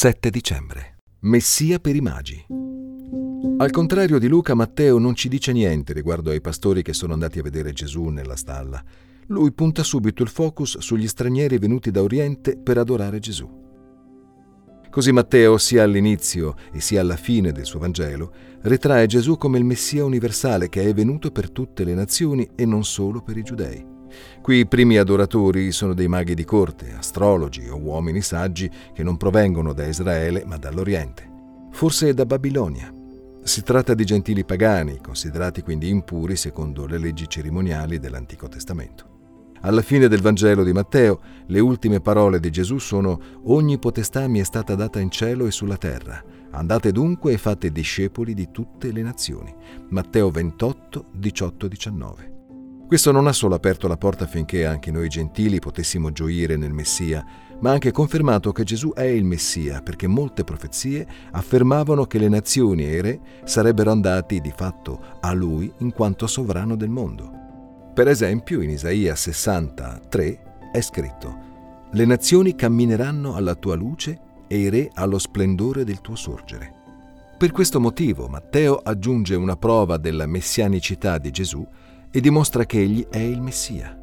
7 dicembre. Messia per i magi. Al contrario di Luca, Matteo non ci dice niente riguardo ai pastori che sono andati a vedere Gesù nella stalla. Lui punta subito il focus sugli stranieri venuti da Oriente per adorare Gesù. Così Matteo, sia all'inizio e sia alla fine del suo Vangelo, ritrae Gesù come il Messia universale che è venuto per tutte le nazioni e non solo per i giudei. Qui i primi adoratori sono dei maghi di corte, astrologi o uomini saggi che non provengono da Israele ma dall'Oriente, forse da Babilonia. Si tratta di gentili pagani, considerati quindi impuri secondo le leggi cerimoniali dell'Antico Testamento. Alla fine del Vangelo di Matteo, le ultime parole di Gesù sono Ogni potestà mi è stata data in cielo e sulla terra. Andate dunque e fate discepoli di tutte le nazioni. Matteo 28, 18, 19. Questo non ha solo aperto la porta affinché anche noi gentili potessimo gioire nel Messia, ma ha anche confermato che Gesù è il Messia, perché molte profezie affermavano che le nazioni e i re sarebbero andati di fatto a lui in quanto sovrano del mondo. Per esempio, in Isaia 63 è scritto Le nazioni cammineranno alla tua luce e i re allo splendore del tuo sorgere. Per questo motivo Matteo aggiunge una prova della messianicità di Gesù e dimostra che egli è il Messia.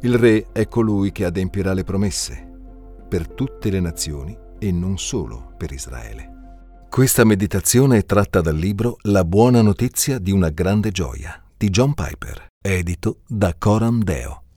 Il re è colui che adempirà le promesse per tutte le nazioni e non solo per Israele. Questa meditazione è tratta dal libro La buona notizia di una grande gioia di John Piper edito da Coram Deo.